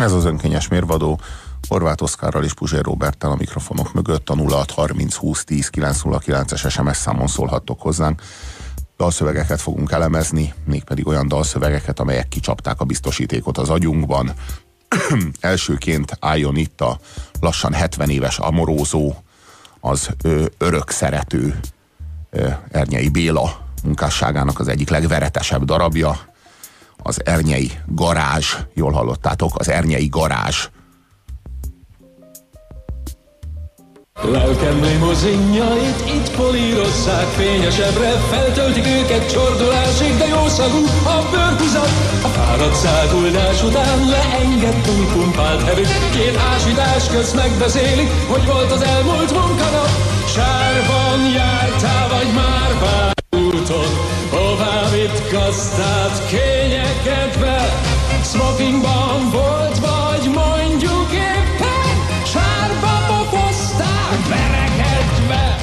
Ez az önkényes mérvadó. Horváth Oszkárral és Puzsér Roberttel a mikrofonok mögött a 0630 20 10 909-es SMS számon szólhattok hozzánk. Dalszövegeket fogunk elemezni, mégpedig olyan dalszövegeket, amelyek kicsapták a biztosítékot az agyunkban. Elsőként álljon itt a lassan 70 éves amorózó, az ö, örök szerető ö, Ernyei Béla munkásságának az egyik legveretesebb darabja, az Ernyei garázs, jól hallottátok, az Ernyei garázs Lelkem limuzinjait itt polírozzák fényesebbre, feltöltik őket csordulásig, de jó szagú a bőrhuzat. A fáradt száguldás után leengedtünk pumpált hevét, két ásítás közt megbeszélik, hogy volt az elmúlt munkanap. Sárban jártál, vagy már bár úton, hová vitt gazdát kényekedve, smokingban volt, vagy mondjuk éppen sárba pofozták verekedve.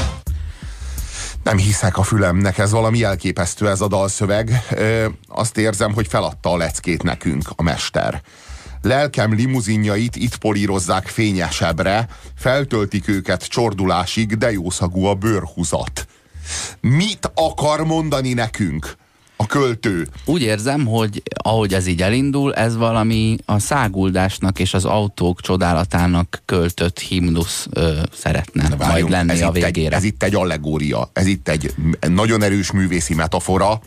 Nem hiszek a fülemnek, ez valami elképesztő ez a dalszöveg. Ö, azt érzem, hogy feladta a leckét nekünk a mester. Lelkem limuzinjait itt polírozzák fényesebbre, feltöltik őket csordulásig, de jószagú a bőrhuzat. Mit akar mondani nekünk a költő? Úgy érzem, hogy ahogy ez így elindul, ez valami a száguldásnak és az autók csodálatának költött himnusz ö, szeretne Várjunk, majd lenni ez a itt egy, végére. ez itt egy allegória, ez itt egy nagyon erős művészi metafora,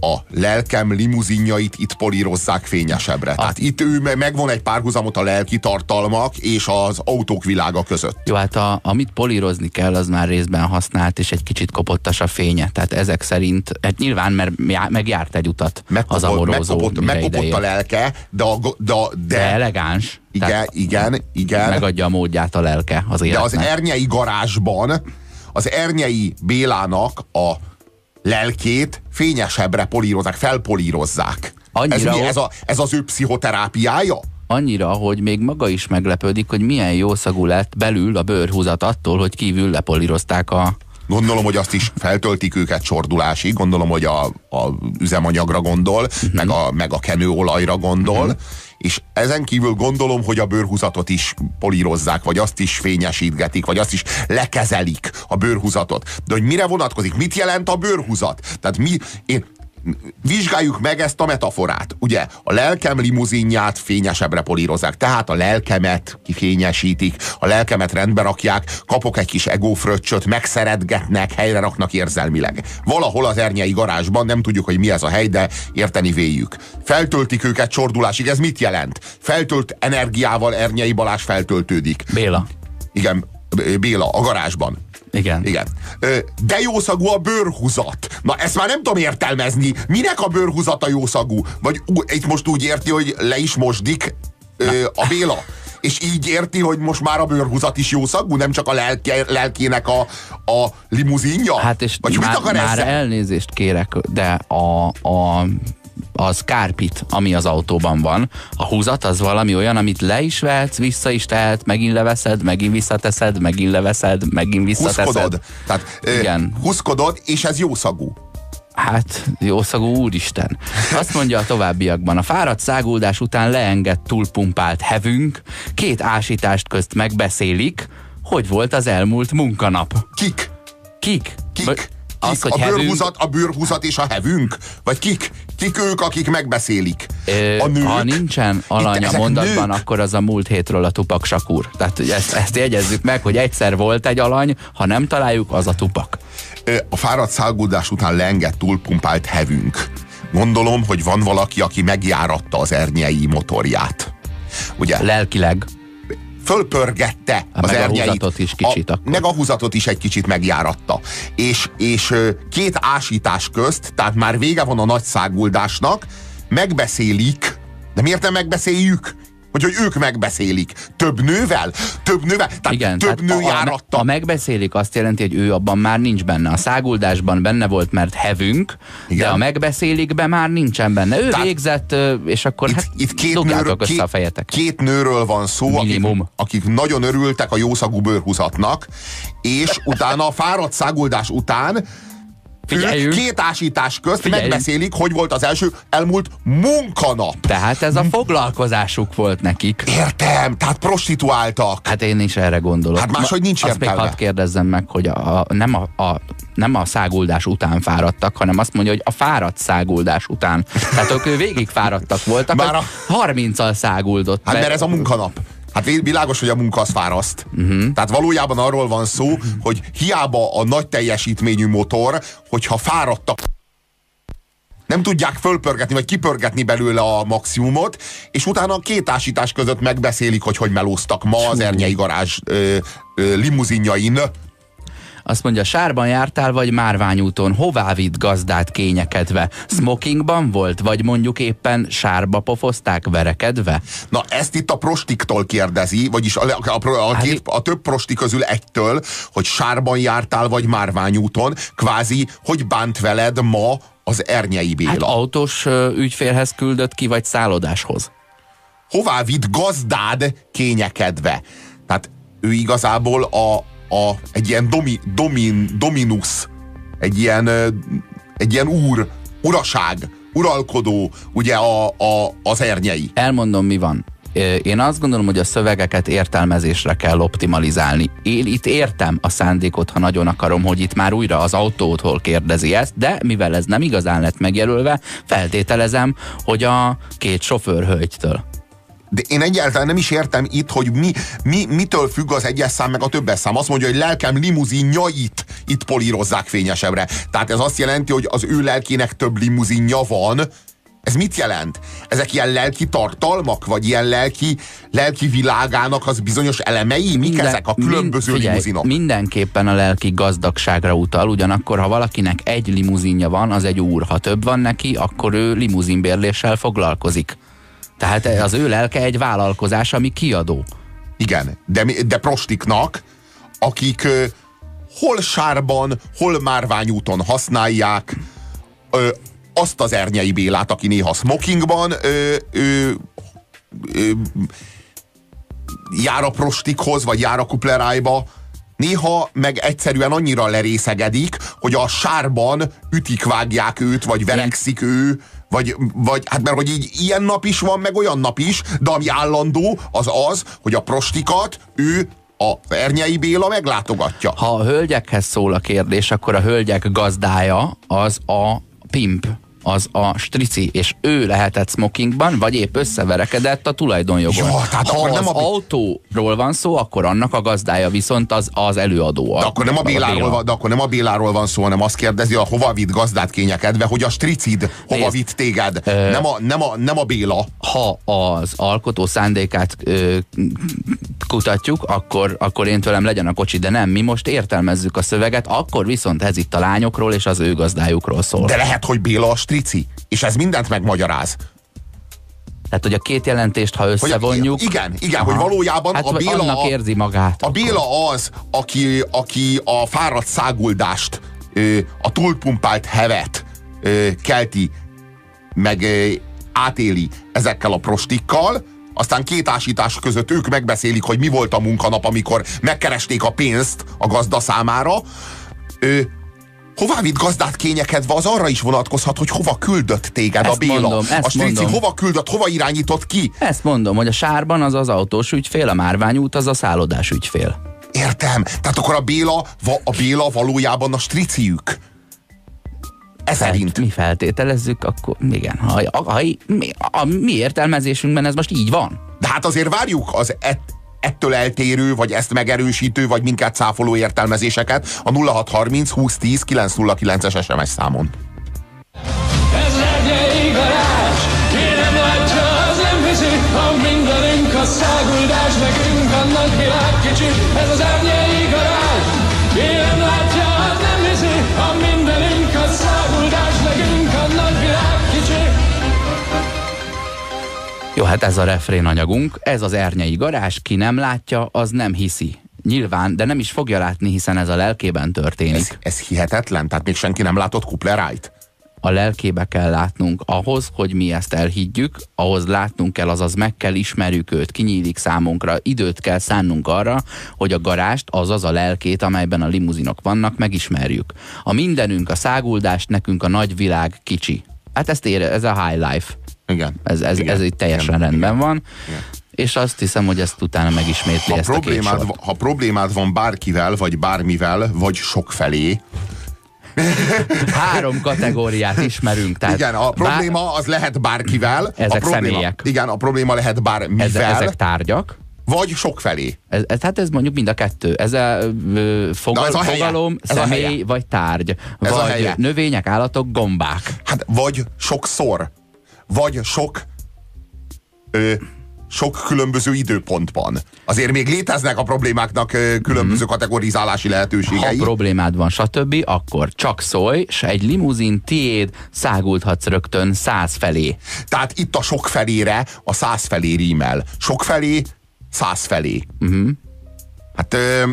a lelkem limuzinjait itt polírozzák fényesebbre. Tehát itt ő me- megvon egy párhuzamot a lelki tartalmak és az autók világa között. Jó, hát a, amit polírozni kell, az már részben használt, és egy kicsit kopottas a fénye. Tehát ezek szerint, hát nyilván, mert já- megjárt egy utat az Megkopott, amorózó, megkopott, megkopott a lelke, de, a, de, De de, elegáns. igen, tehát igen, igen, megadja a módját a lelke az de az életnek. ernyei garázsban az ernyei Bélának a lelkét fényesebbre polírozzák, felpolírozzák. Ez, Annyira, mi, hogy- ez, a, ez az ő pszichoterápiája? Annyira, hogy még maga is meglepődik, hogy milyen jószagú lett belül a bőrhúzat attól, hogy kívül lepolírozták a... Gondolom, hogy azt is feltöltik őket csordulásig, gondolom, hogy a, a üzemanyagra gondol, uh-huh. meg, a, meg a kenőolajra gondol, uh-huh. És ezen kívül gondolom, hogy a bőrhúzatot is polírozzák, vagy azt is fényesítgetik, vagy azt is lekezelik a bőrhúzatot. De hogy mire vonatkozik? Mit jelent a bőrhúzat? Tehát mi, én, vizsgáljuk meg ezt a metaforát. Ugye a lelkem limuzinját fényesebbre polírozzák, tehát a lelkemet kifényesítik, a lelkemet rendbe rakják, kapok egy kis egófröccsöt, megszeretgetnek, helyre raknak érzelmileg. Valahol az ernyei garázsban, nem tudjuk, hogy mi ez a hely, de érteni véljük. Feltöltik őket csordulásig, ez mit jelent? Feltölt energiával Ernyei Balázs feltöltődik. Béla. Igen, Béla, a garázsban. Igen. Igen. De jószagú a bőrhuzat. Na ezt már nem tudom értelmezni. Minek a bőrhuzata jószagú? Vagy itt most úgy érti, hogy le is mosdik a Béla? És így érti, hogy most már a bőrhuzat is jószagú, nem csak a lelke, lelkének a, a limuzinja? Hát és Vagy már, mit akar már ezzel? elnézést kérek, de a, a a szkárpit, ami az autóban van, a húzat az valami olyan, amit le is vehetsz, vissza is tehet, megint leveszed, megint visszateszed, megint leveszed, megint visszateszed. Huszkodod. Tehát, Igen. Huszkodod, és ez jószagú. Hát, jószagú úristen. Azt mondja a továbbiakban, a fáradt száguldás után leengett túlpumpált hevünk, két ásítást közt megbeszélik, hogy volt az elmúlt munkanap. Kik? Kik? Kik? Vagy Kik? Az, hogy a, hevünk, bőrhuzat, a bőrhuzat és a hevünk? Vagy kik? Kik ők, akik megbeszélik? Ö, a nők? Ha nincsen alany a mondatban, nők? akkor az a múlt hétről a tupak sakur. Tehát ezt, ezt jegyezzük meg, hogy egyszer volt egy alany, ha nem találjuk, az a tupak. A fáradt száguldás után leengett túlpumpált hevünk. Gondolom, hogy van valaki, aki megjáratta az ernyei motorját. Ugye? Lelkileg. Fölpörgette Hát az meg a ernyeit. húzatot is kicsit a, akkor. Meg a húzatot is egy kicsit megjáratta. És, és két ásítás közt, tehát már vége van a nagy száguldásnak, megbeszélik, de miért nem megbeszéljük? Hogy, hogy ők megbeszélik. Több nővel? Több nővel? Tehát Igen, több tehát nő járatta. a megbeszélik azt jelenti, hogy ő abban már nincs benne. A száguldásban benne volt, mert hevünk, Igen. de a megbeszélikben már nincsen benne. Ő Tehát végzett, és akkor itt, hát itt két, nőről, össze két, a fejetek. két nőről van szó, akik, akik nagyon örültek a jószagú bőrhúzatnak, és utána a fáradt száguldás után Figyeljünk. ők két ásítás közt Figyeljünk. megbeszélik, hogy volt az első elmúlt munkanap. Tehát ez a foglalkozásuk volt nekik. Értem, tehát prostituáltak. Hát én is erre gondolok. Hát máshogy nincs Azt még értelme. hadd kérdezzem meg, hogy a, a, nem, a, a, nem a száguldás után fáradtak, hanem azt mondja, hogy a fáradt száguldás után. Tehát ők végig fáradtak voltak, Már a- a... 30-al száguldott. Hát be- mert ez a munkanap. Hát világos, hogy a munka az fáraszt. Uh-huh. Tehát valójában arról van szó, hogy hiába a nagy teljesítményű motor, hogyha fáradtak nem tudják fölpörgetni, vagy kipörgetni belőle a maximumot, és utána a két ásítás között megbeszélik, hogy hogy melóztak ma az Ernyei garázs ö, ö, limuzinjain. Azt mondja, sárban jártál, vagy márványúton, hová vitt gazdát kényekedve? Smokingban volt, vagy mondjuk éppen sárba pofozták verekedve? Na, ezt itt a prostiktól kérdezi, vagyis a, a, a, a, Hát két, a több prosti közül egytől, hogy sárban jártál, vagy márványúton, kvázi, hogy bánt veled ma az Ernyei Béla. Hát autós ügyfélhez küldött ki, vagy szállodáshoz? hová vitt gazdád kényekedve. Tehát ő igazából a, a, egy ilyen domi, domin, dominus, egy ilyen, egy ilyen úr, uraság, uralkodó, ugye a, a, az ernyei. Elmondom, mi van. Én azt gondolom, hogy a szövegeket értelmezésre kell optimalizálni. Én itt értem a szándékot, ha nagyon akarom, hogy itt már újra az autótól kérdezi ezt, de mivel ez nem igazán lett megjelölve, feltételezem, hogy a két sofőrhölgytől. De én egyáltalán nem is értem itt, hogy mi, mi, mitől függ az egyes szám meg a többes szám. Azt mondja, hogy lelkem limuzinjait itt polírozzák fényesebbre. Tehát ez azt jelenti, hogy az ő lelkének több limuzinja van. Ez mit jelent? Ezek ilyen lelki tartalmak, vagy ilyen lelki, lelki világának az bizonyos elemei? Mik ezek a különböző figyelj, limuzinok? Mindenképpen a lelki gazdagságra utal, ugyanakkor ha valakinek egy limuzinja van, az egy úr. Ha több van neki, akkor ő limuzinbérléssel foglalkozik. Tehát az ő lelke egy vállalkozás, ami kiadó. Igen, de, de prostiknak, akik ö, hol sárban, hol márványúton használják ö, azt az Ernyei Bélát, aki néha smokingban ö, ö, ö, jár a prostikhoz, vagy jár a kuplerájba, néha meg egyszerűen annyira lerészegedik, hogy a sárban ütik, vágják őt, vagy verekszik ő, vagy, vagy hát mert hogy így ilyen nap is van, meg olyan nap is, de ami állandó, az az, hogy a prostikat ő a Ernyei Béla meglátogatja. Ha a hölgyekhez szól a kérdés, akkor a hölgyek gazdája az a pimp, az a strici, és ő lehetett smokingban, vagy épp összeverekedett a tulajdonjogon. Ja, tehát ha akkor az nem a- autóról van szó, akkor annak a gazdája viszont az, az előadó. De akkor, nem a Béláról van, de akkor nem a Béláról van szó, hanem azt kérdezi, a hova vitt gazdát kényekedve, hogy a stricid hova Nézd, vitt téged. Nem, a, nem, a, nem a Béla. ha az alkotó szándékát ö, kutatjuk, akkor, akkor én tőlem legyen a kocsi, de nem, mi most értelmezzük a szöveget, akkor viszont ez itt a lányokról és az ő gazdájukról szól. De lehet, hogy Béla a strici. És ez mindent megmagyaráz. Tehát, hogy a két jelentést, ha Hogy összevonjuk... igen, igen, hogy valójában hát, a Béla annak a- érzi magát. A Béla az, aki, aki a fáradt száguldást, a túlpumpált hevet kelti, meg átéli ezekkel a prostikkal, aztán két ásítás között ők megbeszélik, hogy mi volt a munkanap, amikor megkeresték a pénzt a gazda számára. Hová vitt gazdát kényekedve, az arra is vonatkozhat, hogy hova küldött téged a Ezt Béla. mondom, ezt a strici mondom. hova küldött, hova irányított ki. Ezt mondom, hogy a sárban az az autós ügyfél, a márványút az a szállodás ügyfél. Értem. Tehát akkor a Béla, a Béla valójában a striciük. Ez szerint. Mi feltételezzük, akkor igen. Ha, ha, ha, mi, a mi értelmezésünkben ez most így van. De hát azért várjuk az et, ettől eltérő, vagy ezt megerősítő, vagy minket cáfoló értelmezéseket a 0630 2010 909-es SMS számon. Ez ki nem látja, az Ernyei hát ez a refrén anyagunk, ez az ernyei garázs, ki nem látja, az nem hiszi. Nyilván, de nem is fogja látni, hiszen ez a lelkében történik. Ez, ez hihetetlen, tehát még senki nem látott Kuplerájt? a lelkébe kell látnunk. Ahhoz, hogy mi ezt elhiggyük, ahhoz látnunk kell, azaz meg kell ismerjük őt, kinyílik számunkra, időt kell szánnunk arra, hogy a garást, azaz a lelkét, amelyben a limuzinok vannak, megismerjük. A mindenünk, a száguldást, nekünk a nagy világ kicsi. Hát ezt ér, ez a high life. Igen. Ez, ez, Igen. ez itt teljesen Igen. rendben Igen. van. És azt hiszem, hogy ezt utána megismétli Ha ezt a két problémád, sort. ha problémád van bárkivel, vagy bármivel, vagy sokfelé, Három kategóriát ismerünk. Tehát igen, a probléma az lehet bárkivel. Ezek a probléma, személyek. Igen, a probléma lehet bármivel, ezek, ezek tárgyak. vagy sokfelé. Ez, ez, hát ez mondjuk mind a kettő. Ez a ö, fogal, Na, ez a helye. fogalom, Ez a személy helye. vagy tárgy. Ez a vagy helye. növények, állatok, gombák. Hát vagy sokszor, vagy sok ö, sok különböző időpontban. Azért még léteznek a problémáknak különböző kategorizálási Ha lehetőségei. problémád van, stb., akkor csak szólj, s egy limuzin tiéd, szágulthatsz rögtön száz felé. Tehát itt a sok felére a száz felé rímel. Sok felé, száz felé. Uh-huh. Hát, ö,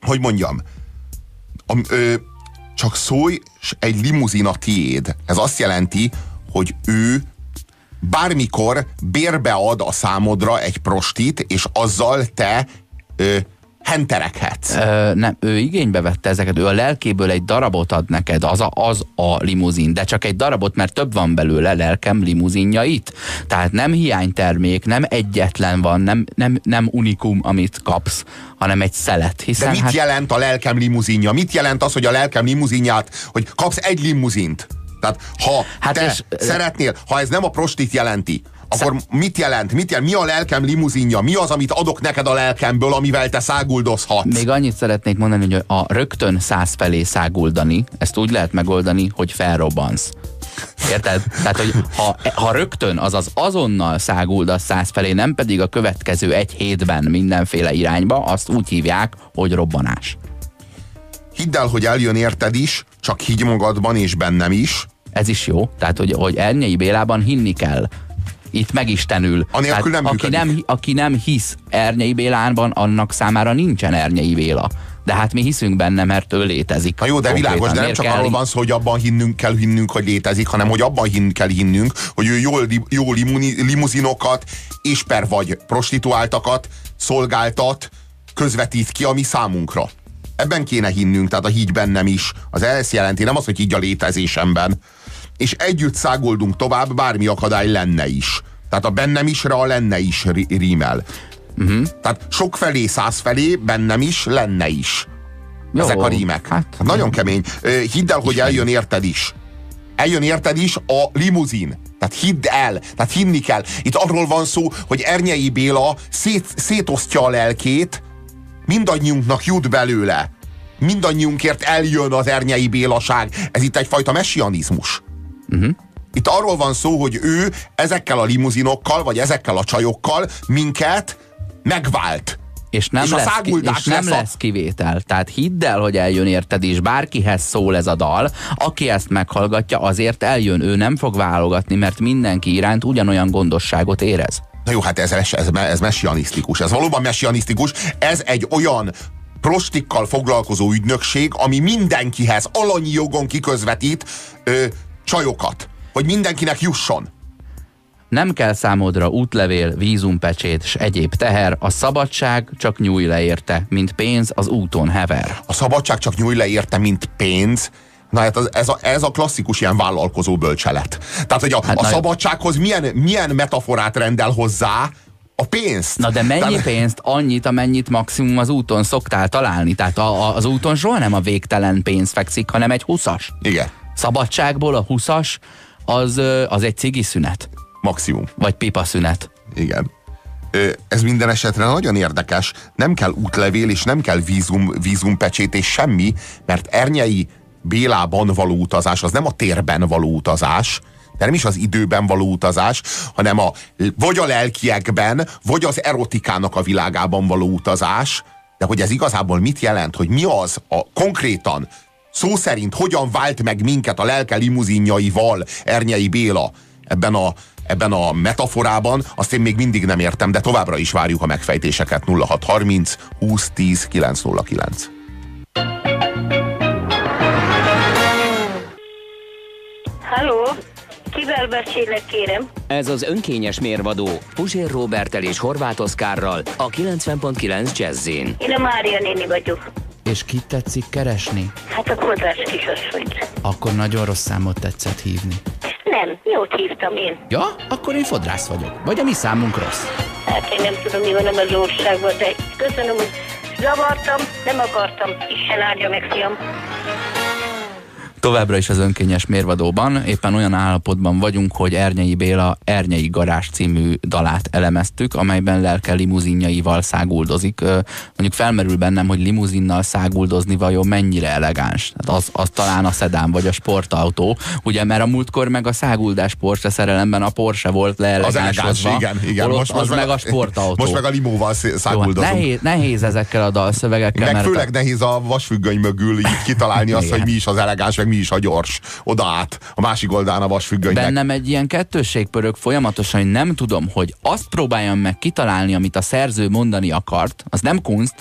hogy mondjam, a, ö, csak szólj, s egy limuzin a tiéd. Ez azt jelenti, hogy ő bármikor bérbe ad a számodra egy prostit, és azzal te ö, henterekhetsz. Ö, nem, ő igénybe vette ezeket, ő a lelkéből egy darabot ad neked, az a, az a limuzin, de csak egy darabot, mert több van belőle lelkem limuzinja itt. Tehát nem hiánytermék, nem egyetlen van, nem, nem, nem unikum, amit kapsz, hanem egy szelet. De Hiszen mit hát, jelent a lelkem limuzinja? Mit jelent az, hogy a lelkem limuzinját, hogy kapsz egy limuzint? Tehát ha Hát te és- szeretnél, ha ez nem a prostit jelenti, akkor mit jelent? Mit jelent? Mi a lelkem limuzinja? Mi az, amit adok neked a lelkemből, amivel te száguldozhatsz? Még annyit szeretnék mondani, hogy a rögtön száz felé száguldani, ezt úgy lehet megoldani, hogy felrobbansz. Érted? Tehát, hogy ha, ha rögtön, azaz azonnal száguldasz száz felé, nem pedig a következő egy hétben mindenféle irányba, azt úgy hívják, hogy robbanás. Hidd el, hogy eljön érted is, csak higgy magadban és bennem is. Ez is jó. Tehát, hogy, hogy Ernyei Bélában hinni kell. Itt megistenül. Anélkül nem aki működik. nem, aki nem hisz Ernyei Bélánban, annak számára nincsen Ernyei Béla. De hát mi hiszünk benne, mert ő létezik. Na jó, de Konkrétan. világos, de nem csak kell arról van szó, hogy abban hinnünk kell hinnünk, hogy létezik, hanem hogy abban hinn kell hinnünk, hogy ő jó, jó limuni, limuzinokat és per vagy prostituáltakat szolgáltat, közvetít ki a mi számunkra. Ebben kéne hinnünk, tehát a hígy bennem is. Az ezt jelenti, nem az, hogy higgy a létezésemben. És együtt szágoldunk tovább, bármi akadály lenne is. Tehát a bennem isre a lenne is rí- rímel. Uh-huh. Tehát sok felé, száz felé, bennem is, lenne is. Jó, Ezek a rímek. Hát, Hát nagyon kemény. Hidd el, hogy eljön érted is. Eljön érted is a limuzin. Tehát hidd el, tehát hinni kell. Itt arról van szó, hogy Ernyei Béla szét, szétosztja a lelkét, mindannyiunknak jut belőle. Mindannyiunkért eljön az Ernyei Bélaság. Ez itt egyfajta messianizmus. Uh-huh. Itt arról van szó, hogy ő ezekkel a limuzinokkal, vagy ezekkel a csajokkal minket megvált. És nem, És a lesz, ki, és nem lesz a- lesz kivétel. Tehát hidd el, hogy eljön érted is, bárkihez szól ez a dal, aki ezt meghallgatja, azért eljön, ő nem fog válogatni, mert mindenki iránt ugyanolyan gondosságot érez. Na jó, hát ez, ez, ez, ez messianisztikus. Ez valóban messianisztikus. Ez egy olyan prostikkal foglalkozó ügynökség, ami mindenkihez alanyi jogon kiközvetít ö, csajokat. Hogy mindenkinek jusson. Nem kell számodra útlevél, vízumpecsét s egyéb teher, a szabadság csak nyúj le érte, mint pénz az úton hever. A szabadság csak nyúj le érte, mint pénz. Na hát ez a, ez a klasszikus ilyen vállalkozó bölcselet. Tehát, hogy a, Hát a szabadsághoz milyen, milyen metaforát rendel hozzá a pénzt. Na de mennyi Tehát- pénzt? Annyit, amennyit maximum az úton szoktál találni. Tehát a, a, az úton soha nem a végtelen pénz fekszik, hanem egy huszas. Igen, Szabadságból a huszas az, ö, az egy cigi szünet, maximum. vagy pipa szünet. Igen. Ez minden esetre nagyon érdekes. Nem kell útlevél, és nem kell vízum, vízumpecsét, és semmi, mert Ernyei Bélában való utazás, az nem a térben való utazás, de nem is az időben való utazás, hanem a, vagy a lelkiekben, vagy az erotikának a világában való utazás, de hogy ez igazából mit jelent, hogy mi az a konkrétan, szó szerint hogyan vált meg minket a lelke limuzinjaival Ernyei Béla ebben a, ebben a metaforában, azt én még mindig nem értem, de továbbra is várjuk a megfejtéseket 0630 20 10 909. Kivel beszélek, kérem? Ez az önkényes mérvadó Puzsér Robertel és Horváth Oszkárral a 90.9 Jazzin. Én a Mária néni vagyok. És kit tetszik keresni? Hát a kodrás kisasszonyt. Akkor nagyon rossz számot tetszett hívni. Nem, jót hívtam én. Ja, akkor én fodrász vagyok. Vagy a mi számunk rossz. Hát én nem tudom, mi van ebben az országban, de köszönöm, hogy zavartam, nem akartam. Isten áldja meg, fiam. Továbbra is az önkényes mérvadóban éppen olyan állapotban vagyunk, hogy Ernyei Béla Ernyei Garázs című dalát elemeztük, amelyben lelke limuzinjaival száguldozik. Mondjuk felmerül bennem, hogy limuzinnal száguldozni vajon mennyire elegáns. Hát az, az talán a szedán vagy a sportautó, ugye, mert a múltkor meg a száguldás Porsche szerelemben a Porsche volt Az elegáns, igen, igen. holott az meg a sportautó. Most meg a limóval Jó, hát száguldozunk. nehéz, nehéz ezekkel a dalszövegekkel, Meg főleg nehéz a vasfüggöny mögül így kitalálni azt, hogy mi is az elegáns, meg mi is a gyors. Oda át, a másik oldalán a vasfüggönynek. bennem egy ilyen kettősség pörög folyamatosan, hogy nem tudom, hogy azt próbáljam meg kitalálni, amit a szerző mondani akart, az nem kunst,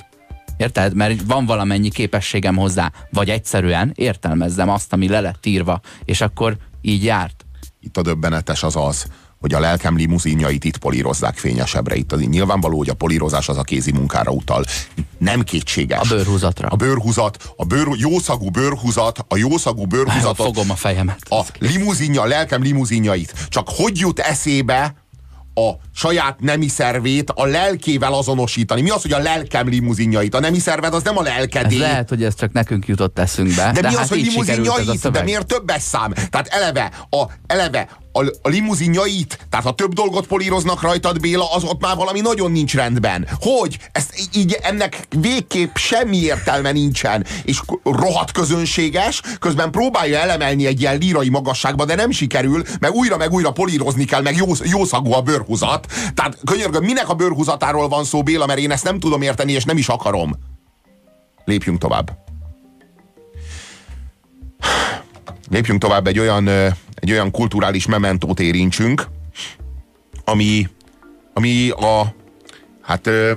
Érted? Mert van valamennyi képességem hozzá, vagy egyszerűen értelmezzem azt, ami le lett írva, és akkor így járt. Itt a döbbenetes az az, hogy a lelkem limuzinjait itt polírozzák fényesebbre. Itt az nyilvánvaló, hogy a polírozás az a kézi munkára utal. Nem kétséges. A bőrhúzatra. A bőrhúzat, a bőr, jószagú bőrhúzat, a jószagú bőrhúzatot, Fogom a fejemet. a limuzinja, a lelkem limuzinjait. Csak hogy jut eszébe a saját nemi szervét a lelkével azonosítani? Mi az, hogy a lelkem limuzinjait? A nemi szerved az nem a Ez lelkedé. lehet, hogy ez csak nekünk jutott eszünkbe. De, de mi hát az, hogy ez limuzinjait? De miért többes szám? Tehát eleve a, eleve a, a limuzinjait, tehát ha több dolgot políroznak rajtad, Béla, az ott már valami nagyon nincs rendben. Hogy? Ezt így ennek végképp semmi értelme nincsen. És rohadt közönséges, közben próbálja elemelni egy ilyen lírai magasságba, de nem sikerül, meg újra meg újra polírozni kell, meg jó, jószagú a bőrhúzat. Tehát könyörgöm, minek a bőrhúzatáról van szó, Béla, mert én ezt nem tudom érteni, és nem is akarom. Lépjünk tovább. lépjünk tovább egy olyan, egy olyan kulturális mementót érintsünk, ami, ami a, hát ö,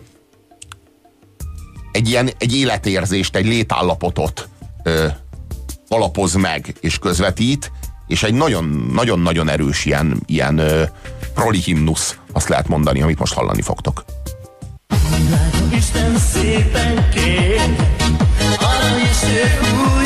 egy ilyen, egy életérzést, egy létállapotot ö, alapoz meg és közvetít, és egy nagyon-nagyon erős ilyen, ilyen ö, proli himnusz, azt lehet mondani, amit most hallani fogtok. Isten szépen kér, néken,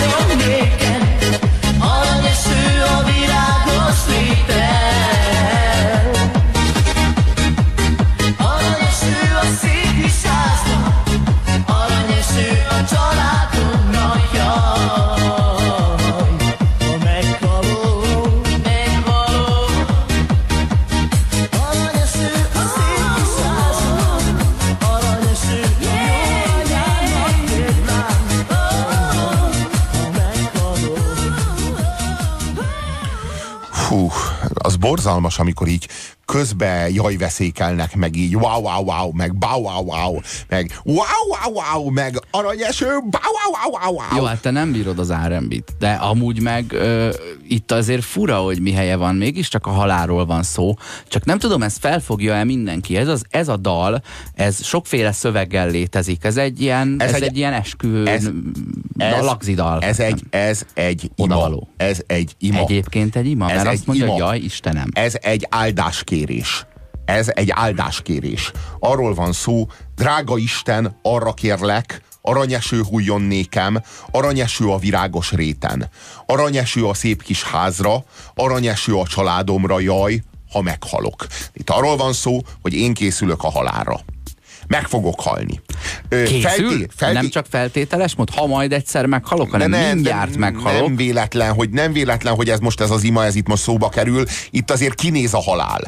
borzalmas, amikor így közbe jajveszékelnek, meg így wow, wow, wow, meg bow, wow, wow, meg wow, wow, wow, meg aranyeső, bow, wow, wow, wow, wow. Jó, hát te nem bírod az R&B-t, de amúgy meg ö, itt azért fura, hogy mi helye van, mégiscsak a halálról van szó, csak nem tudom, ezt felfogja-e mindenki. Ez, az, ez a dal, ez sokféle szöveggel létezik, ez egy ilyen, ez, Ez ez egy- egy, ilyen eskü ez- ez, lagzidal. Ez egy, ez egy ima. Odavaló. Ez egy ima. Egyébként egy ima, Ez mert egy azt mondja, ima. jaj, Istenem. Ez egy áldáskérés. Ez egy áldáskérés. Arról van szó, drága Isten, arra kérlek, aranyeső hújjon nékem, aranyeső a virágos réten, aranyeső a szép kis házra, aranyeső a családomra, jaj, ha meghalok. Itt arról van szó, hogy én készülök a halálra. Meg fogok halni. Készül? felté- felté- Nem csak feltételes mód, ha majd egyszer meghalok, hanem ne, mindjárt de meghalok. Nem véletlen, hogy nem véletlen, hogy ez most ez az ima, ez itt most szóba kerül. Itt azért kinéz a halál.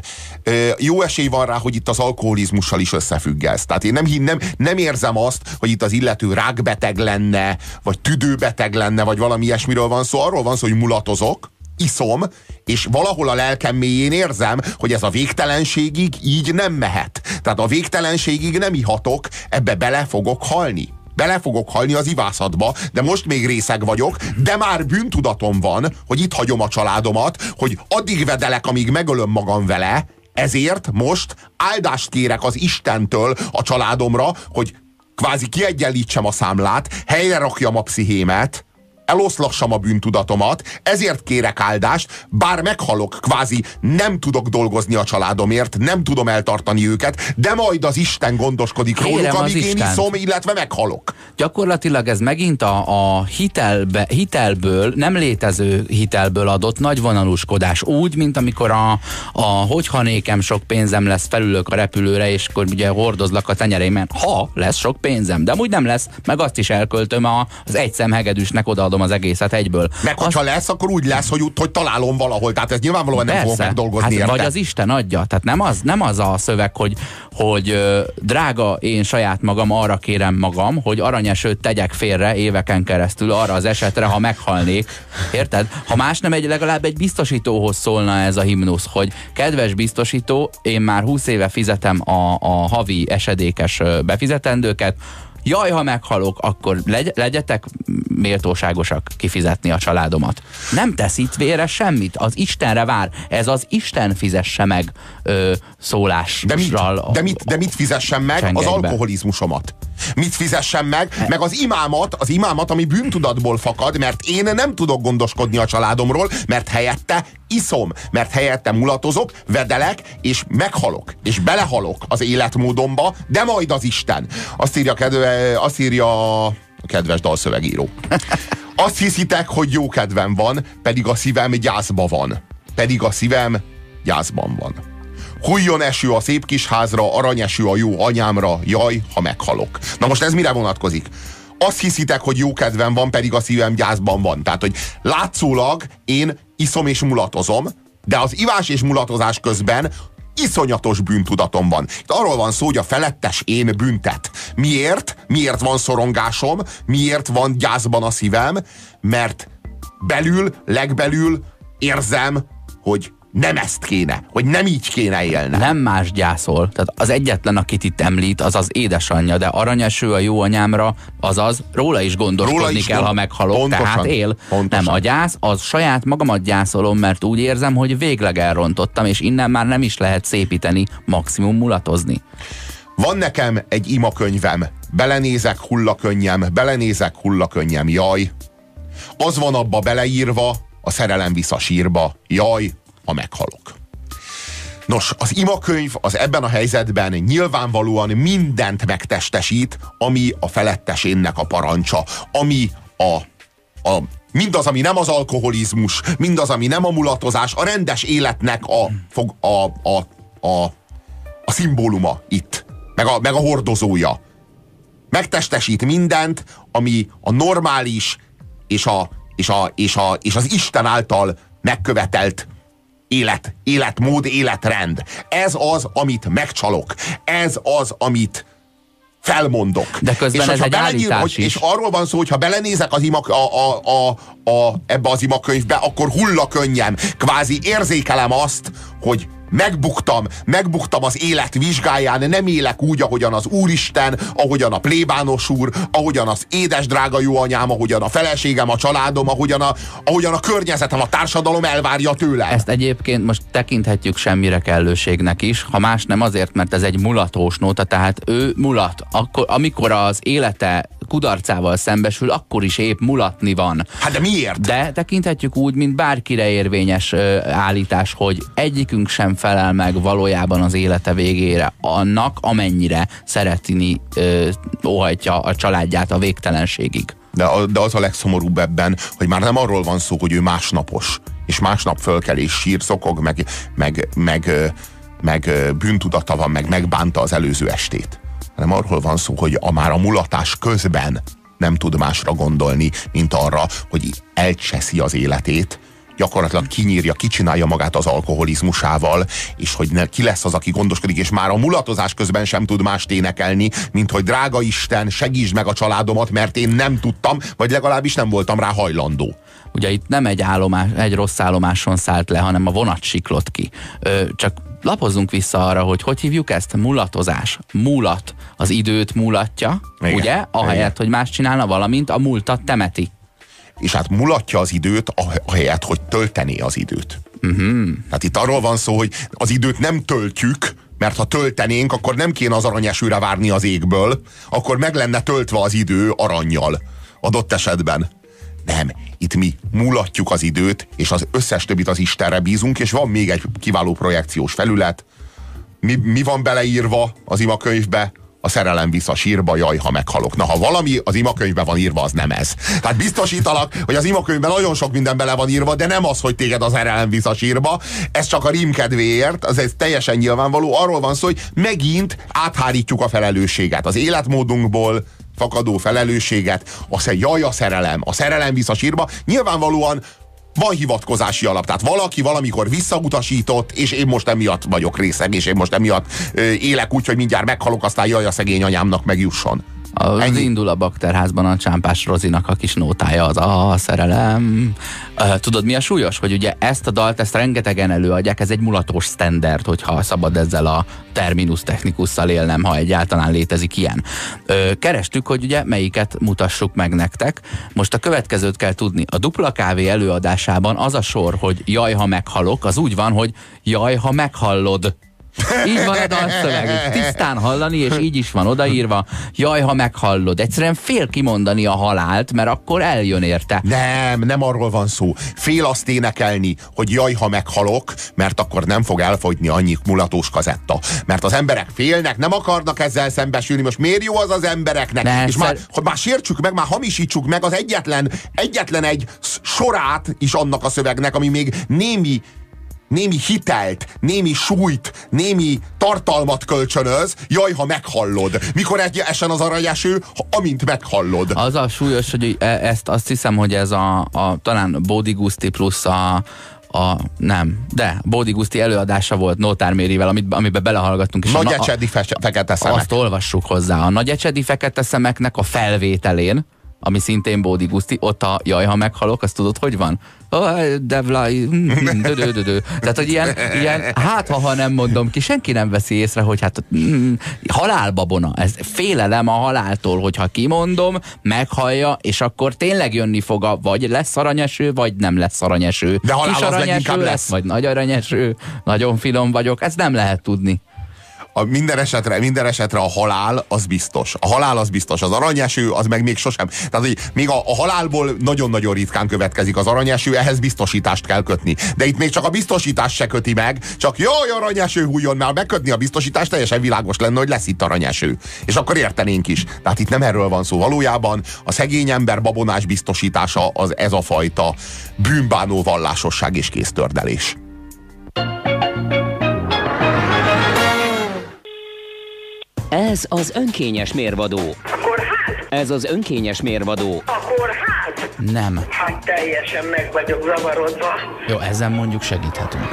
Ö, jó esély van rá, hogy itt az alkoholizmussal is összefügg ez. Tehát én nem, nem, nem érzem azt, hogy itt az illető rákbeteg lenne, vagy tüdőbeteg lenne, vagy valami ilyesmiről van szó. Arról van szó, hogy mulatozok, iszom, és valahol a lelkem mélyén érzem, hogy ez a végtelenségig így nem mehet. Tehát a végtelenségig nem ihatok, ebbe bele fogok halni. Bele fogok halni az ivászatba, de most még részeg vagyok, de már bűntudatom van, hogy itt hagyom a családomat, hogy addig vedelek, amíg megölöm magam vele, ezért most áldást kérek az Istentől a családomra, hogy kvázi kiegyenlítsem a számlát, helyre rakjam a pszichémet, eloszlassam a bűntudatomat, ezért kérek áldást, bár meghalok, kvázi nem tudok dolgozni a családomért, nem tudom eltartani őket, de majd az Isten gondoskodik Kérem róluk, amíg én Istent. iszom, illetve meghalok. Gyakorlatilag ez megint a, a hitelbe, hitelből, nem létező hitelből adott nagyvonalúskodás. Úgy, mint amikor a, a hogyha nékem sok pénzem lesz, felülök a repülőre, és akkor ugye hordozlak a tenyereimen. Ha lesz sok pénzem, de amúgy nem lesz, meg azt is elköltöm a, az egy szemhegedűsnek odaadom az egészet egyből. Meg azt, hogyha lesz, akkor úgy lesz, hogy, hogy találom valahol. Tehát ez nyilvánvalóan nem fogok megdolgozni hát, érte. vagy az Isten adja. Tehát nem az, nem az a szöveg, hogy, hogy drága, én saját magam arra kérem magam, hogy aranyesőt tegyek félre éveken keresztül arra az esetre, ha meghalnék. Érted? Ha más nem egy, legalább egy biztosítóhoz szólna ez a himnusz, hogy kedves biztosító, én már 20 éve fizetem a, a havi esedékes befizetendőket, Jaj, ha meghalok, akkor legy, legyetek méltóságosak kifizetni a családomat. Nem tesz itt vére semmit, az Istenre vár. Ez az Isten fizesse meg ö, szólással. De mit, de, mit, de mit fizessen meg? Az csengelybe. alkoholizmusomat. Mit fizessen meg? Meg az imámat, az imámat, ami bűntudatból fakad, mert én nem tudok gondoskodni a családomról, mert helyette iszom, mert helyette mulatozok, vedelek, és meghalok, és belehalok az életmódomba, de majd az Isten. Azt írja, kedve, azt írja a kedves dalszövegíró. Azt hiszitek, hogy jó kedvem van, pedig a szívem gyászba van. Pedig a szívem gyászban van. Hújjon eső a szép kis házra, aranyeső a jó anyámra, jaj, ha meghalok. Na most ez mire vonatkozik? Azt hiszitek, hogy jó kedvem van, pedig a szívem gyászban van. Tehát, hogy látszólag én iszom és mulatozom, de az ivás és mulatozás közben iszonyatos bűntudatom van. Itt arról van szó, hogy a felettes én büntet. Miért? Miért van szorongásom? Miért van gyászban a szívem? Mert belül, legbelül érzem, hogy nem ezt kéne, hogy nem így kéne élnem. Nem más gyászol. Tehát az egyetlen, akit itt említ, az az édesanyja, de aranyeső a jó anyámra, azaz róla is gondoskodni Róla is kell, gond- ha meghalok, Pontosan. tehát él. Pontosan. Nem a gyász, az saját magamat gyászolom, mert úgy érzem, hogy végleg elrontottam, és innen már nem is lehet szépíteni, maximum mulatozni. Van nekem egy imakönyvem, belenézek hullakönnyem, belenézek hullakönnyem, jaj. Az van abba beleírva, a szerelem visz a sírba, jaj, ha meghalok. Nos, az imakönyv az ebben a helyzetben nyilvánvalóan mindent megtestesít, ami a felettesénnek a parancsa, ami a, a mindaz, ami nem az alkoholizmus, mindaz, ami nem a mulatozás, a rendes életnek a, fog, a, a, a, a szimbóluma itt, meg a, meg a hordozója. Megtestesít mindent, ami a normális és, a, és, a, és, a, és az Isten által megkövetelt élet, életmód, életrend. Ez az, amit megcsalok. Ez az, amit felmondok. De közben és ez egy állítás hogy, is. És arról van szó, hogy ha belenézek az ima, a, a, a, a, ebbe az imakönyvbe, akkor hulla könnyem. Kvázi érzékelem azt, hogy megbuktam, megbuktam az élet vizsgáján, nem élek úgy, ahogyan az Úristen, ahogyan a plébános úr, ahogyan az édes drága jó anyám, ahogyan a feleségem, a családom, ahogyan a, ahogyan a környezetem, a társadalom elvárja tőlem. Ezt egyébként most tekinthetjük semmire kellőségnek is, ha más nem azért, mert ez egy mulatós nóta, tehát ő mulat. Akkor, amikor az élete kudarcával szembesül, akkor is épp mulatni van. Hát de miért? De tekinthetjük úgy, mint bárkire érvényes ö, állítás, hogy egyikünk sem felel meg valójában az élete végére annak, amennyire szeretni ö, óhajtja a családját a végtelenségig. De, a- de az a legszomorúbb ebben, hogy már nem arról van szó, hogy ő másnapos, és másnap fölkel és sír, szokog, meg, meg, meg, meg ö, bűntudata van, meg megbánta az előző estét. Hanem arról van szó, hogy a már a mulatás közben nem tud másra gondolni, mint arra, hogy elcseszi az életét, gyakorlatilag kinyírja, kicsinálja magát az alkoholizmusával, és hogy ne, ki lesz az, aki gondoskodik, és már a mulatozás közben sem tud mást énekelni, mint hogy drága Isten, segítsd meg a családomat, mert én nem tudtam, vagy legalábbis nem voltam rá hajlandó. Ugye itt nem egy, állomás, egy rossz állomáson szállt le, hanem a vonat siklott ki. Ö, csak lapozzunk vissza arra, hogy hogy hívjuk ezt? Mulatozás. Múlat. Az időt múlatja, Igen. ugye? Ahelyett, Igen. hogy más csinálna, valamint a múltat temeti. És hát mulatja az időt, ah- ahelyett, hogy töltené az időt. Uh-huh. Tehát itt arról van szó, hogy az időt nem töltjük, mert ha töltenénk, akkor nem kéne az aranyesőre várni az égből, akkor meg lenne töltve az idő aranyjal adott esetben. Nem, itt mi mulatjuk az időt, és az összes többit az Istenre bízunk, és van még egy kiváló projekciós felület. Mi, mi van beleírva az imakönyvbe? A szerelem visz a sírba, jaj, ha meghalok. Na, ha valami az imakönyvben van írva, az nem ez. Tehát biztosítalak, hogy az imakönyvben nagyon sok minden bele van írva, de nem az, hogy téged a szerelem visz a sírba. Ez csak a rím kedvéért, az ez teljesen nyilvánvaló. Arról van szó, hogy megint áthárítjuk a felelősséget az életmódunkból, fakadó felelősséget, egy jaj, a szerelem, a szerelem visz a sírba. Nyilvánvalóan van hivatkozási alap, tehát valaki valamikor visszautasított, és én most emiatt vagyok részeg, és én most emiatt ö, élek úgy, hogy mindjárt meghalok, aztán jaj, a szegény anyámnak megjusson. Az Ennyi. indul a bakterházban a csámpás Rozinak a kis nótája, az a szerelem. Tudod, mi a súlyos? Hogy ugye ezt a dalt, ezt rengetegen előadják, ez egy mulatós standard, hogyha szabad ezzel a terminus technikusszal élnem, ha egyáltalán létezik ilyen. Kerestük, hogy ugye melyiket mutassuk meg nektek. Most a következőt kell tudni. A dupla kávé előadásában az a sor, hogy jaj, ha meghalok, az úgy van, hogy jaj, ha meghallod. Így van a dalszöveg, tisztán hallani, és így is van odaírva, jaj, ha meghallod. Egyszerűen fél kimondani a halált, mert akkor eljön érte. Nem, nem arról van szó. Fél azt énekelni, hogy jaj, ha meghalok, mert akkor nem fog elfogyni annyi mulatós kazetta. Mert az emberek félnek, nem akarnak ezzel szembesülni. Most miért jó az az embereknek? Ne, És már, hogy már sértsük meg, már hamisítsuk meg az egyetlen, egyetlen egy sorát is annak a szövegnek, ami még némi némi hitelt, némi súlyt, némi tartalmat kölcsönöz, jaj, ha meghallod. Mikor egy esen az aranyeső, ha amint meghallod. Az a súlyos, hogy e- ezt azt hiszem, hogy ez a, a talán Bódi Guszti plusz a, a, nem, de Bódi Guszti előadása volt Nótár Mérivel, amit, amiben belehallgattunk. És Nagy na- ecsedi fe- fekete szemek. Azt olvassuk hozzá. A nagy ecsedi fekete szemeknek a felvételén, ami szintén Bódi Guszti, ott a jaj, ha meghalok, azt tudod, hogy van? Oh, devlai, hm, hm, dö, dö, dö, dö. Tehát, hogy ilyen, ilyen, hát ha, ha nem mondom ki, senki nem veszi észre, hogy hát hm, halálbabona, ez félelem a haláltól, hogyha kimondom, meghallja, és akkor tényleg jönni fog a, vagy lesz aranyeső, vagy nem lesz aranyeső. De halál Kis az aranyeső lesz, lesz. vagy nagy aranyeső, nagyon finom vagyok, ezt nem lehet tudni. A minden, esetre, minden esetre a halál az biztos. A halál az biztos. Az aranyeső az meg még sosem. Tehát, hogy még a, a halálból nagyon-nagyon ritkán következik az aranyeső, ehhez biztosítást kell kötni. De itt még csak a biztosítás se köti meg, csak jaj, aranyeső hújjon már, megkötni a biztosítást, teljesen világos lenne, hogy lesz itt aranyeső. És akkor értenénk is. Tehát itt nem erről van szó. Valójában a szegény ember babonás biztosítása az ez a fajta bűnbánó vallásosság és kéztördelés. Ez az önkényes mérvadó. Akkor hát, Ez az önkényes mérvadó. akkor hát. Nem. Hát teljesen meg vagyok zavarodva. Jó, ezen mondjuk segíthetünk.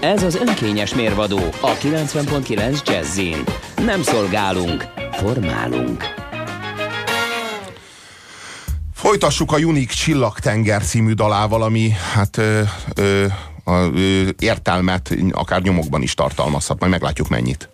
Ez az önkényes mérvadó a 90.9 Jazzin. Nem szolgálunk, formálunk. Folytassuk a Unik Csillagtenger című dalával, ami hát ö, ö, a, ö, értelmet akár nyomokban is tartalmazhat. Majd meglátjuk mennyit.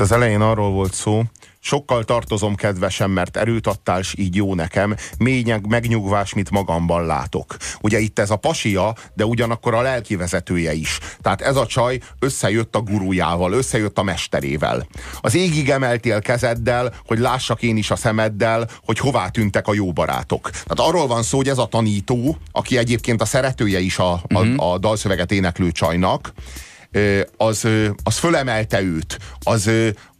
Itt az elején arról volt szó, sokkal tartozom kedvesem, mert erőt adtál, s így jó nekem, mély megnyugvás, mit magamban látok. Ugye itt ez a pasia, de ugyanakkor a lelki vezetője is. Tehát ez a csaj összejött a gurujával, összejött a mesterével. Az égig emeltél kezeddel, hogy lássak én is a szemeddel, hogy hová tűntek a jó barátok. Tehát arról van szó, hogy ez a tanító, aki egyébként a szeretője is a, a, Mhm. a dalszöveget éneklő csajnak, az, az fölemelte őt, az,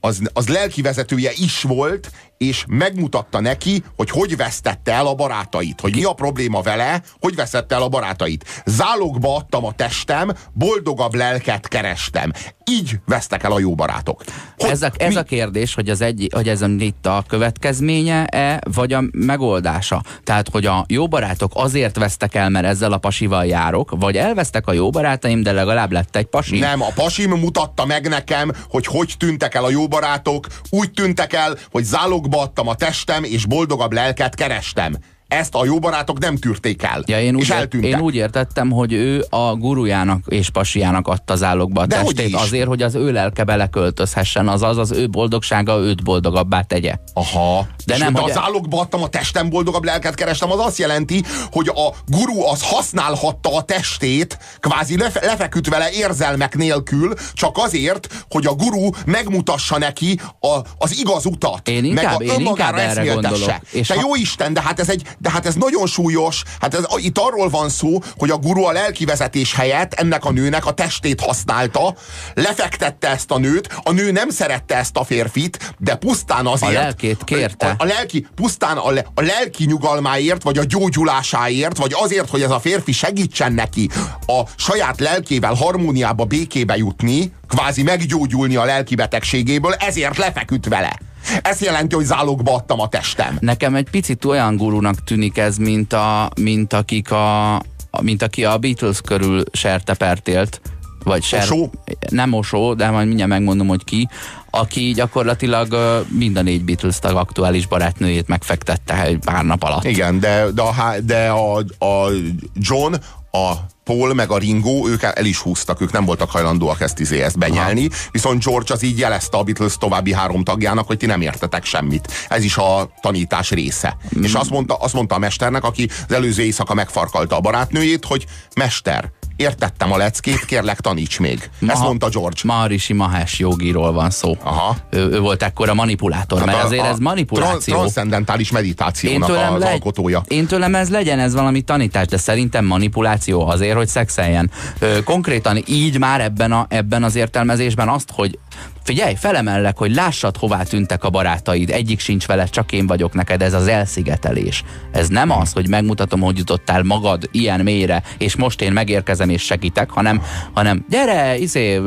az, az lelki vezetője is volt, és megmutatta neki, hogy hogy vesztette el a barátait, hogy mi a probléma vele, hogy vesztette el a barátait. Zálogba adtam a testem, boldogabb lelket kerestem. Így vesztek el a jó barátok. Hogy, Ez a, ez a kérdés, hogy, az egy, hogy ez a, itt a következménye-e, vagy a megoldása. Tehát, hogy a jó barátok azért vesztek el, mert ezzel a pasival járok, vagy elvesztek a jó barátaim, de legalább lett egy pasi. Nem, a pasim mutatta meg nekem, hogy hogy tűntek el a jó barátok. Úgy tűntek el, hogy zálogba adtam a testem, és boldogabb lelket kerestem. Ezt a jó barátok nem tűrték el. Ja, én, úgy, és én úgy értettem, hogy ő a gurujának és pasiának adta zálogba a Dehogy testét azért, hogy az ő lelke beleköltözhessen, azaz az ő boldogsága őt boldogabbá tegye. Aha. De És nem, de hogy- a zálogba adtam a testem, boldogabb lelket kerestem, az azt jelenti, hogy a guru az használhatta a testét, kvázi lefe, lefeküdt vele érzelmek nélkül, csak azért, hogy a guru megmutassa neki a, az igaz utat. Én inkább- meg én a önmagára inkább erre gondolok. És Te ha- jó Isten, de hát ez egy, de hát ez nagyon súlyos. Hát ez, itt arról van szó, hogy a guru a lelki vezetés helyett ennek a nőnek a testét használta, lefektette ezt a nőt, a nő nem szerette ezt a férfit, de pusztán azért... lelkét kérte. A, a lelki, pusztán a, le, a lelki nyugalmáért, vagy a gyógyulásáért, vagy azért, hogy ez a férfi segítsen neki a saját lelkével harmóniába, békébe jutni, kvázi meggyógyulni a lelki betegségéből, ezért lefeküdt vele. Ez jelenti, hogy zálogba adtam a testem. Nekem egy picit olyan gurunak tűnik ez, mint, a, mint akik a, mint aki a Beatles körül sertepert élt, vagy ser, Osó? nem Osó, de majd mindjárt megmondom, hogy ki, aki gyakorlatilag mind a négy Beatles tag aktuális barátnőjét megfektette egy pár nap alatt. Igen, de, de, a, de a, a John, a Paul meg a Ringo, ők el is húztak, ők nem voltak hajlandóak ezt, izé, ezt benyelni, viszont George az így jelezte a Beatles további három tagjának, hogy ti nem értetek semmit. Ez is a tanítás része. Mm. És azt mondta, azt mondta a mesternek, aki az előző éjszaka megfarkalta a barátnőjét, hogy mester, értettem a leckét, kérlek taníts még. Ezt mondta George. Maharishi Mahesh jogiról van szó. Aha. Ő, ő volt ekkora manipulátor, mert Hát a- azért a ez manipuláció. tran- Transzendentális meditációnak az legy- alkotója. én tőlem ez legyen, ez valami tanítás, de szerintem manipuláció azért, hogy szexeljen. Ö, konkrétan így már ebben, a, ebben az értelmezésben azt, hogy figyelj, felemellek, hogy lássad, hová tűntek a barátaid, egyik sincs vele, csak én vagyok neked, ez az elszigetelés. Ez nem az, hogy megmutatom, hogy jutottál magad ilyen mélyre, és most én megérkezem és segítek, hanem, hanem gyere, izé,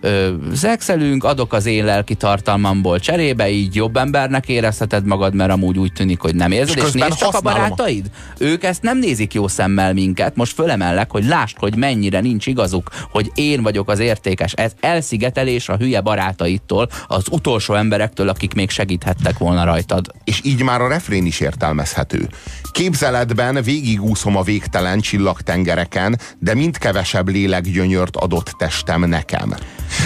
ö, szexelünk, adok az én lelki tartalmamból cserébe, így jobb embernek érezheted magad, mert amúgy úgy tűnik, hogy nem érzed, És és, nézd csak a barátaid. Ők ezt nem nézik jó szemmel minket, most fölemellek, hogy lásd, hogy mennyire nincs igazuk, hogy én vagyok az értékes. Ez elszigetelés a hülye barátaitól, az utolsó emberektől, akik még segíthettek volna rajtad. és így már a refrén is értelmezhető. Képzeletben végigúszom a végtelen csillagtengereken, de mind kevesebb lélekgyönyört adott testem nekem.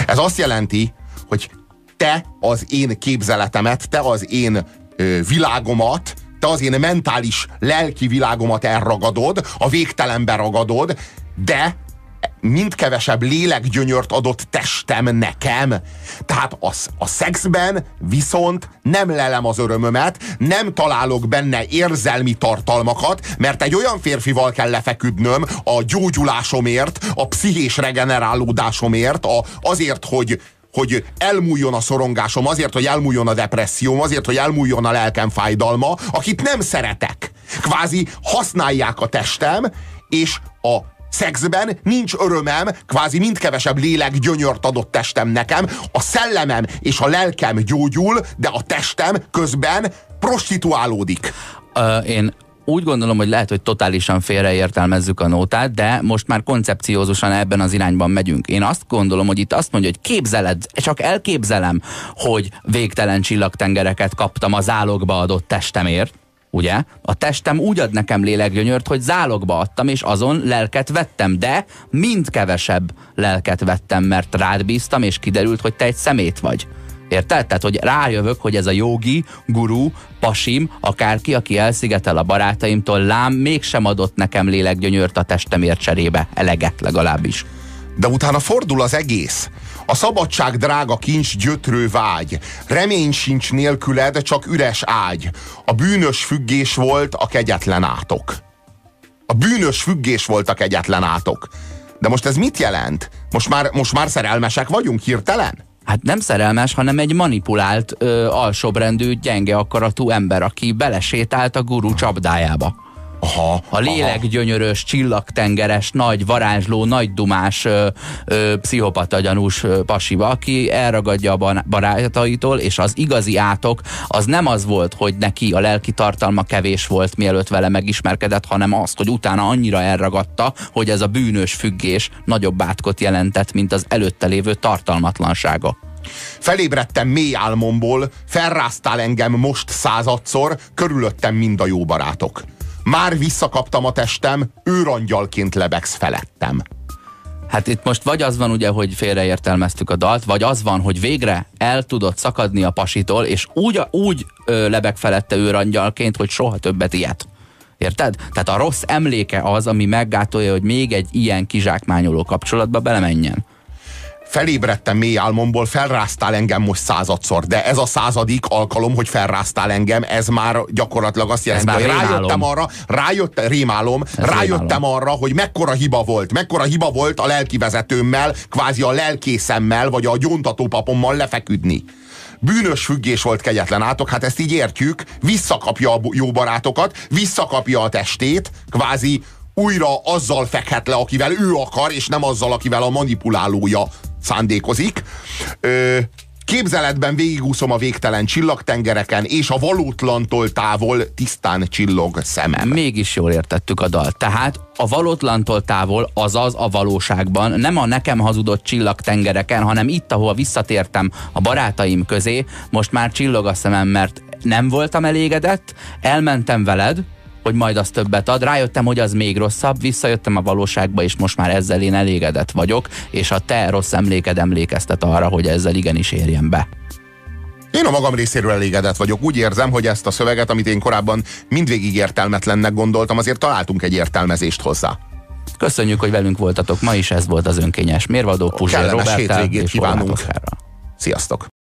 Ez azt jelenti, hogy te az én képzeletemet, te az én ö, világomat, te az én mentális, lelki világomat elragadod, a végtelenbe ragadod, de mind kevesebb lélekgyönyört adott testem nekem. Tehát a, a szexben viszont nem lelem az örömömet, nem találok benne érzelmi tartalmakat, mert egy olyan férfival kell lefeküdnöm a gyógyulásomért, a pszichés regenerálódásomért, a, azért, hogy hogy elmúljon a szorongásom, azért, hogy elmúljon a depresszióm, azért, hogy elmúljon a lelkem fájdalma, akit nem szeretek. Kvázi használják a testem, és a szexben nincs örömem, kvázi mind kevesebb lélek gyönyört adott testem nekem, a szellemem és a lelkem gyógyul, de a testem közben prostituálódik. Ö, én úgy gondolom, hogy lehet, hogy totálisan félreértelmezzük a nótát, de most már koncepciózusan ebben az irányban megyünk. Én azt gondolom, hogy itt azt mondja, hogy képzeled, csak elképzelem, hogy végtelen csillagtengereket kaptam a zálogba adott testemért, ugye? A testem úgy ad nekem lélekgyönyört, hogy zálogba adtam, és azon lelket vettem, de mind kevesebb lelket vettem, mert rád bíztam, és kiderült, hogy te egy szemét vagy. Érted? Tehát, hogy rájövök, hogy ez a jogi, guru, pasim, akárki, aki elszigetel a barátaimtól, lám, mégsem adott nekem lélekgyönyört a testemért cserébe. Eleget legalábbis. De utána fordul az egész. A szabadság drága kincs gyötrő vágy. Remény sincs nélküled, csak üres ágy. A bűnös függés volt a kegyetlen átok. A bűnös függés volt a kegyetlen átok. De most ez mit jelent? Most már, most már szerelmesek vagyunk hirtelen? Hát nem szerelmes, hanem egy manipulált, ö, alsóbrendű, gyenge akaratú ember, aki belesétált a guru csapdájába. Aha, A lélekgyönyörös, csillagtengeres, nagy varázsló, nagy dumás, ö, ö, pszichopata gyanús ö, pasiba, aki elragadja a barátaitól, és az igazi átok az nem az volt, hogy neki a lelki tartalma kevés volt, mielőtt vele megismerkedett, hanem az, hogy utána annyira elragadta, hogy ez a bűnös függés nagyobb átkot jelentett, mint az előtte lévő tartalmatlansága. Felébredtem mély álmomból, felráztál engem most századszor, körülöttem mind a jó barátok. Már visszakaptam a testem, őrangyalként lebegsz felettem. Hát itt most vagy az van ugye, hogy félreértelmeztük a dalt, vagy az van, hogy végre el tudott szakadni a pasitól, és úgy, úgy lebeg felette őrangyalként, hogy soha többet ilyet. Érted? Tehát a rossz emléke az, ami meggátolja, hogy még egy ilyen kizsákmányoló kapcsolatba belemenjen. Felébredtem mély álmomból, felráztál engem most századszor, de ez a századik alkalom, hogy felráztál engem, ez már gyakorlatilag azt jelenti, hogy rémálom. rájöttem arra, rájöttem, rémálom, Ez rájöttem rémálom. arra, hogy mekkora hiba volt, mekkora hiba volt a lelkivezetőmmel, kvázi a lelkészemmel, vagy a gyóntatópapommal lefeküdni. Bűnös függés volt kegyetlen átok, hát ezt így értjük, visszakapja a jó barátokat, visszakapja a testét, kvázi újra azzal fekhet le, akivel ő akar, és nem azzal, akivel a manipulálója szándékozik. Ö, képzeletben végigúszom a végtelen csillagtengereken, és a valótlantól távol tisztán csillog szemem. Mégis jól értettük a dalt. Tehát a valótlantól távol, azaz a valóságban, nem a nekem hazudott csillagtengereken, hanem itt, ahol visszatértem a barátaim közé, most már csillog a szemem, mert nem voltam elégedett, elmentem veled, hogy majd az többet ad. Rájöttem, hogy az még rosszabb, visszajöttem a valóságba, és most már ezzel én elégedett vagyok, és a te rossz emléked emlékeztet arra, hogy ezzel igenis érjen be. Én a magam részéről elégedett vagyok. Úgy érzem, hogy ezt a szöveget, amit én korábban mindvégig értelmetlennek gondoltam, azért találtunk egy értelmezést hozzá. Köszönjük, hogy velünk voltatok ma is, ez volt az önkényes mérvadó Puzsér hétvégét és kívánunk. Sziasztok!